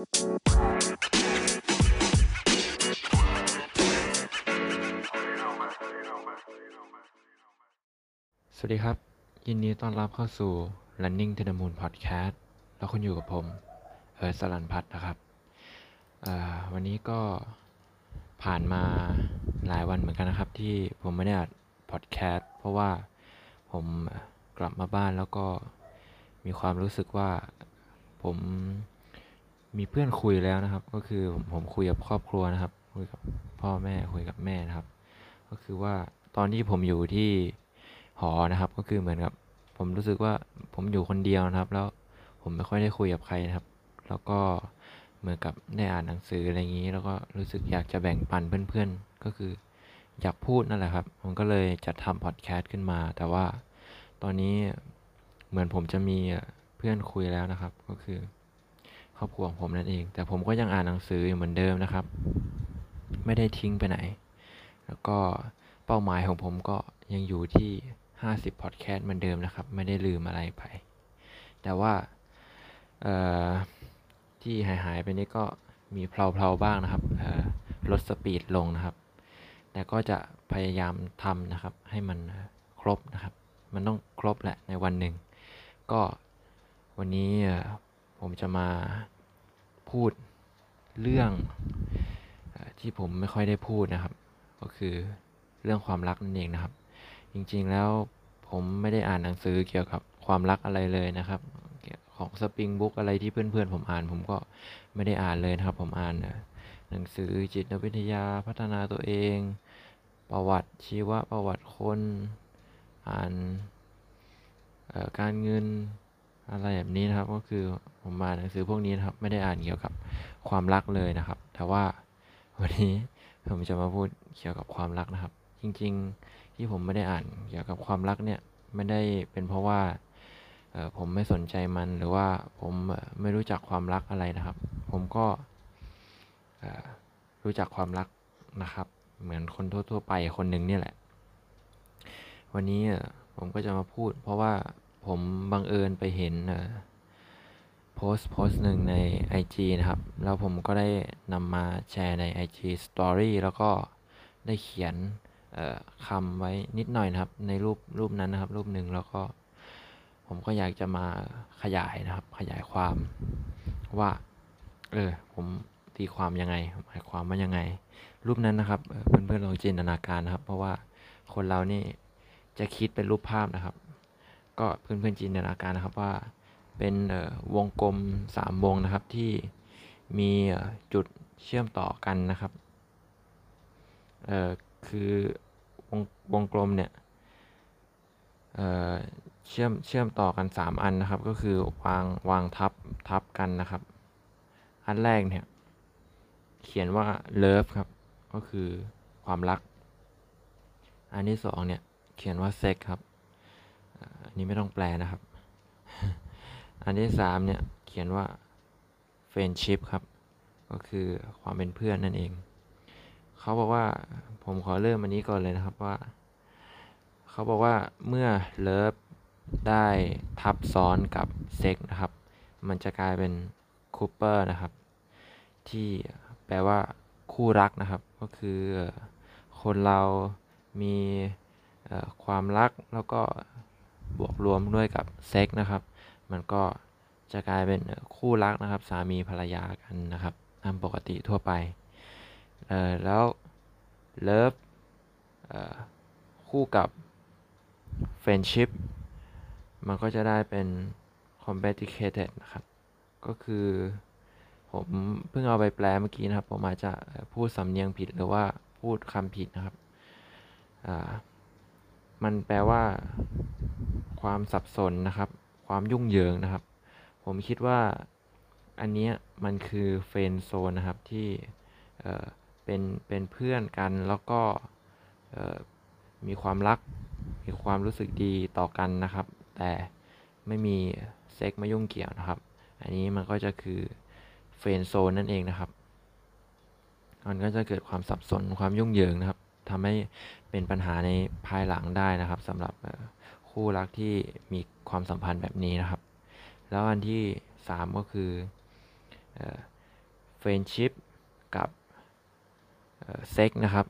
สวัสดีครับ ยินดีต้อนรับเข้าสู่ Running to the Moon Podcast แล้วคุณอยู่กับผมเอิร์ธสลันพัฒน์นะครับ วันนี้ก็ผ่านมาหลายวันเหมือนกันนะครับ ที่ผมไม่ได้อัดพอดแคสต์เพราะว่าผมกลับมาบ้านแล้วก็มีความรู้สึกว่าผม มีเพื่อนคุยแล้วนะครับ ก็คือผมคุยกับครอบครัวนะครับ คุยกับพ่อแม่คุยกับแม่นะครับ ก็คือว่าตอนที่ผมอยู่ที่หอนะครับ ก็คือเหมือนกับ ผมรู้สึกว่าผมอยู่คนเดียวนะครับ แล้วผมไม่ค่อยได้คุยกับใครนะครับ แล้วก็เหมือนกับได้อ่านหนังสืออะไรอย่างนี้ แล้วก็รู้สึกอยากจะแบ่งปันเพื่อนๆ ก็คืออยากพูดนั่นแหละครับ ผมก็เลยจัดทำพอดแคสต์ขึ้นมา แต่ว่าตอนนี้เหมือนผมจะมีเพื่อนคุยแล้วนะครับ ก็คือ ครอบครัวของผมนั่นเอง แต่ผมก็ยังอ่านหนังสืออยู่เหมือนเดิมนะครับ ไม่ได้ทิ้งไปไหน แล้วก็เป้าหมายของผมก็ยังอยู่ที่ 50 พอดแคสต์เหมือนเดิมนะครับ ไม่ได้ลืมอะไรไป แต่ว่าที่หายหายๆไปนี่ก็มีเพลาๆบ้างนะครับลดสปีดลงนะครับ แต่ก็จะพยายามทำนะครับ ให้มันครบนะครับ มันต้องครบแหละในวันหนึ่ง ก็วันนี้ผมจะมา พูดเรื่องที่ผมไม่ค่อยได้พูดนะครับ ก็คือเรื่องความรักนั่นเองนะครับ จริงๆแล้วผมไม่ได้อ่านหนังสือเกี่ยวกับความรักอะไรเลยนะครับของสปริงบุ๊กอะไรที่เพื่อนๆผมอ่าน ผมก็ไม่ได้อ่านเลยนะครับ ผมอ่านหนังสือจิตวิทยาพัฒนาตัวเอง ประวัติชีวประวัติคนอ่านการเงินอะไรแบบนี้นะครับ ก็คือ ผมอ่าหนังสือพวกนี้นะครับ ไม่ได้อ่านเกี่ยวกับความรักเลยนะครับ แต่ว่าวันนี้ผมจะมาพูดเกี่ยวกับความรักนะครับ จริงๆที่ผมไม่ได้อ่านเกี่ยวกับความรักเนี่ยไม่ได้เป็นเพราะว่าผมไม่สนใจมันหรือว่าผมไม่รู้จักความรักอะไรนะครับ ผมก็รู้จักความรักนะครับ เหมือนคนทั่วๆไปคนหนึ่งเนี่ยแหละ วันนี้ผมก็จะมาพูด เพราะว่าผมบังเอิญไปเห็นอ โพสต์โพสต์หนึ่งใน IG นะครับ แล้วผมก็ได้นำมาแชร์ใน IG Story แล้วก็ได้เขียนคำไว้นิดหน่อยนะครับ ในรูปรูปนั้นนะครับ รูปหนึ่งแล้วก็ ผมก็อยากจะมาขยายนะครับ ขยายความว่าเออผมตีความยังไงหมายความว่ายังไง รูปนั้นนะครับเพื่อนๆลองจินตนาการนะครับ เพราะว่าคนเรานี่จะคิดเป็นรูปภาพนะครับ ก็เพื่อนๆจินตนาการนะครับว่า เป็นวงกลมสามวงนะครับที่มีจุดเชื่อมต่อกันนะครับคือวงวงกลมเนี่ยเเชื่อมเชื่อมต่อกันสามอันนะครับ ก็คือวางวางทับทับกันนะครับ อันแรกเนี่ยเขียนว่า love ครับ ก็คือความรัก อันที่สองเนี่ยเขียนว่า sex ครับ อันนี้ไม่ต้องแปลนะครับ อันที่สามเนี่ยเขียนว่า friendship ครับ ก็คือความเป็นเพื่อนนั่นเอง เขาบอกว่าผมขอเริ่มอันนี้ก่อนเลยนะครับว่า เขาบอกว่าเมื่อ love ได้ทับซ้อนกับ sex นะครับ มันจะกลายเป็น Cooper นะครับ ที่แปลว่าคู่รักนะครับ ก็คือคนเรามีความรักแล้วก็บวกรวมด้วยกับเซ็กนะครับ มันก็จะกลายเป็นคู่รักนะครับสามีภรรยากันนะครับตามปกติทั่วไปเอ่อแล้วเลิฟคู่กับ friendship มันก็จะได้เป็น complicated นะครับ ก็คือผมเพิ่งเอาไปแปลเมื่อกี้นะครับ ผมอาจจะพูดสำเนียงผิดหรือว่าพูดคำผิดนะครับอ่ามันแปลว่าความสับสนนะครับ ความยุ่งเหยิงนะครับ ผมคิดว่าอันนี้มันคือเฟนโซนนะครับที่เป็นเป็นเพื่อนกันแล้วก็มีความรัก มีความรู้สึกดีต่อกันนะครับ แต่ไม่มีเซ็กมายุ่งเกี่ยวนะครับ อันนี้มันก็จะคือ friend zone นั่นเองนะครับมันก็จะเกิดความสับสนความยุ่งเหยิงนะครับทำให้เป็นปัญหาในภายหลังได้นะครับสำหรับ คู่รักที่มีความสัมพันธ์แบบนี้นะครับ แล้วอันที่สามก็คือเออ friendship กับเซ็กนะครับ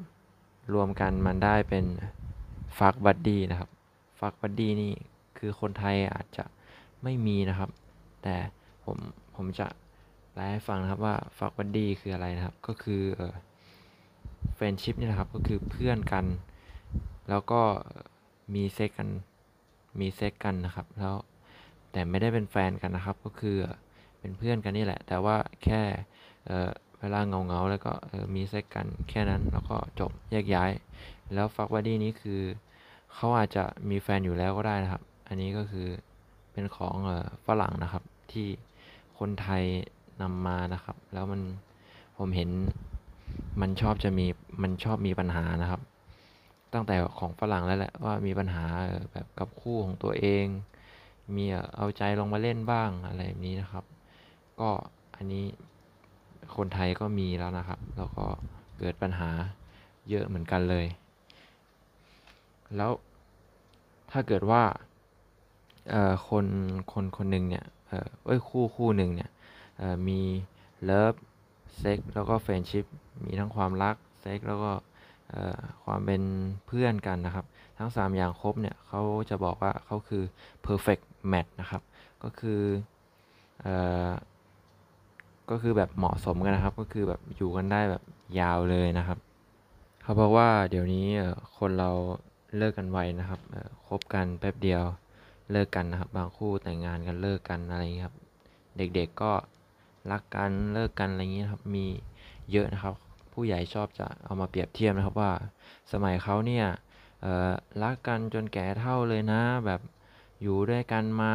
รวมกันมันได้เป็น fuck buddy นะครับfuck buddy นี่คือคนไทยอาจจะไม่มีนะครับ แต่ผมผมจะแปลให้ฟังนะครับว่า fuck buddy คืออะไรนะครับ ก็คือ friendship นี่นะครับก็คือเพื่อนกัน แล้วก็มีเซ็กกัน มีเซ็กกันนะครับ แล้วแต่ไม่ได้เป็นแฟนกันนะครับ ก็คือเป็นเพื่อนกันนี่แหละ แต่ว่าแค่เวลาเหงาเหงาแล้วก็มีเซ็กกันแค่นั้นแล้วก็จบแยกย้าย แล้วฟักบัดดี้นี้คือเขาอาจจะมีแฟนอยู่แล้วก็ได้นะครับ อันนี้ก็คือเป็นของฝรั่งนะครับที่คนไทยนำมานะครับ แล้วมันผมเห็นมันชอบจะมีมันชอบมีปัญหานะครับ ตั้งแต่ของฝรั่งแล้วแหละว่ามีปัญหาแบบกับคู่ของตัวเอง มีเอาใจลงมาเล่นบ้างอะไรแบบนี้นะครับ ก็อันนี้คนไทยก็มีแล้วนะครับ แล้วก็เกิดปัญหาเยอะเหมือนกันเลย แล้วถ้าเกิดว่าคนคนคนหนึ่งเนี่ยเอ้ยคู่คู่หนึ่งเนี่ยมี love sex แล้วก็ friendship มีทั้งความรักเซ็กแล้วก็ ความเป็นเพื่อนกันนะครับ ทั้ง 3 อย่างครบเนี่ยเขาจะบอกว่าเขาคือ perfect match นะครับ ก็คือก็คือแบบเหมาะสมกันนะครับ ก็คือแบบอยู่กันได้แบบยาวเลยนะครับเขาบอกว่าเดี๋ยวนี้คนเราเลิกกันไวนะครับคบกันแป๊บเดียวเลิกกันนะครับ บางคู่แต่งงานกันเลิกกันอะไรอย่างนี้ครับ เด็กๆก็รักกันเลิกกันอะไรอย่างนี้ครับ มีเยอะนะครับ ผู้ใหญ่ชอบจะเอามาเปรียบเทียบนะครับว่า สมัยเขาเนี่ยรักกันจนแก่เท่าเลยนะ แบบอยู่ด้วยกันมา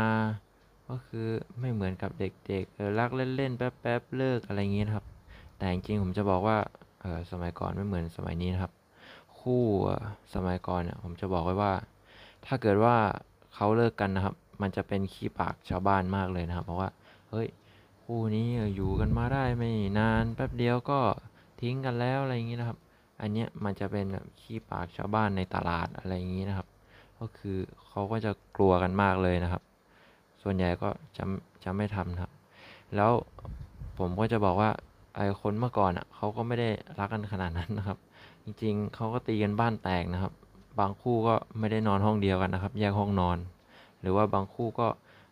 ก็คือไม่เหมือนกับเด็กๆรักเล่นๆแป๊บๆเลิกอะไรอย่างนี้นะครับ แต่จริงๆผมจะบอกว่าสมัยก่อนไม่เหมือนสมัยนี้นะครับ คู่สมัยก่อนเนี่ยผมจะบอกไว้ว่า ถ้าเกิดว่าเขาเลิกกันนะครับ มันจะเป็นขี้ปากชาวบ้านมากเลยนะครับ เพราะว่าเฮ้ยคู่นี้อยู่กันมาได้ไม่นานแป๊บเดียวก็ ทิ้งกันแล้วอะไรอย่างนี้นะครับ อันเนี้ยมันจะเป็นแบบขี้ปากชาวบ้านในตลาดอะไรอย่างนี้นะครับ ก็คือเขาก็จะกลัวกันมากเลยนะครับ ส่วนใหญ่ก็จะจะไม่ทำครับ แล้วผมก็จะบอกว่าไอ้คนเมื่อก่อนอะเขาก็ไม่ได้รักกันขนาดนั้นนะครับ จริงๆเขาก็ตีกันบ้านแตกนะครับ บางคู่ก็ไม่ได้นอนห้องเดียวกันนะครับ แยกห้องนอน หรือว่าบางคู่ก็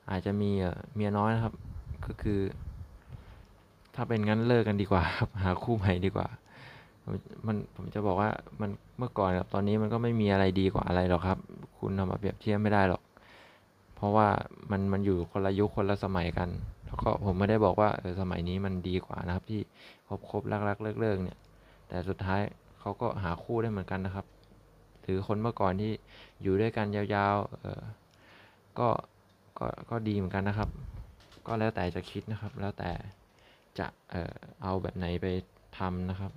อาจจะมีเมียน้อยนะครับ ก็คือ ถ้าเป็นงั้นเลิกกันดีกว่าครับหาคู่ใหม่ดีกว่ามันผมจะบอกว่ามันเมื่อก่อนกับตอนนี้มันก็ไม่มีอะไรดีกว่าอะไรหรอกครับ คุณทำมาเปรียบเทียบไม่ได้หรอก เพราะว่ามันมันอยู่คนละยุคคนละสมัยกัน แล้วก็ผมไม่ได้บอกว่าสมัยนี้มันดีกว่านะครับ ที่คบคบรักรักเลิกเลิกเนี่ย แต่สุดท้ายเขาก็หาคู่ได้เหมือนกันนะครับหรือคนเมื่อก่อนที่อยู่ด้วยกันยาวๆเออก็ก็ก็ดีเหมือนกันนะครับ ก็แล้วแต่จะคิดนะครับ แล้วแต่ จะเออเอาแบบไหนไปทำนะครับ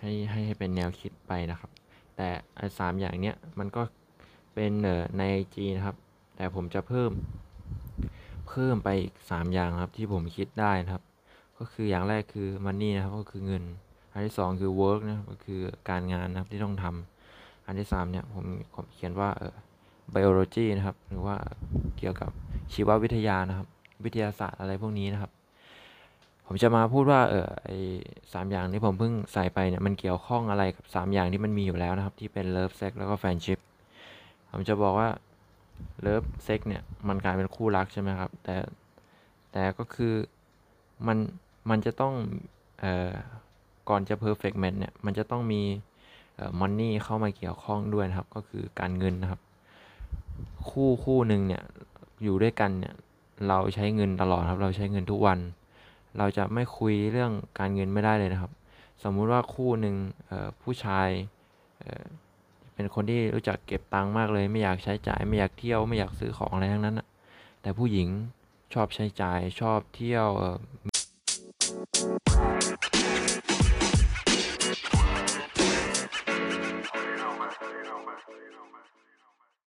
ให้ให้ให้เป็นแนวคิดไปนะครับ แต่ไอ้สามอย่างเนี้ยมันก็เป็นเออในจีนะครับ แต่ผมจะเพิ่ม เพิ่มไปอีกสามอย่างครับที่ผมคิดได้นะครับ ก็คืออย่างแรกคือมันนี่นะครับก็คือเงิน อันที่สองคือ work นะก็คือการงานนะครับที่ต้องทำอันที่3เนี่ยผมผมเขียนว่า biology นะครับ หรือว่าเกี่ยวกับชีววิทยานะครับ วิทยาศาสตร์อะไรพวกนี้นะครับ ผมจะมาพูดว่าเออไอ้สามอย่างที่ผมเพิ่งใส่ไปเนี่ยมันเกี่ยวข้องอะไรกับ 3 อย่างที่มันมีอยู่แล้วนะครับ ที่เป็น love sex แล้วก็ friendship ผมจะบอกว่า love sex เนี่ยมันกลายเป็นคู่รักใช่ไหมครับ แต่แต่ก็คือมันมันจะต้องเอ่อก่อนจะ perfect match เนี่ยมันจะต้องมี money เข้ามาเกี่ยวข้องด้วยนะครับ ก็คือการเงินนะครับ คู่คู่หนึ่งเนี่ยอยู่ด้วยกันเนี่ยเราใช้เงินตลอดครับเราใช้เงินทุกวัน เราจะไม่คุยเรื่องการเงินไม่ได้เลยนะครับ สมมุติว่าคู่หนึ่งผู้ชายเป็นคนที่รู้จักเก็บตังค์มากเลย ไม่อยากใช้จ่าย ไม่อยากเที่ยวไม่อยากซื้อของอะไรทั้งนั้นแต่ผู้หญิงชอบใช้จ่ายชอบเที่ยว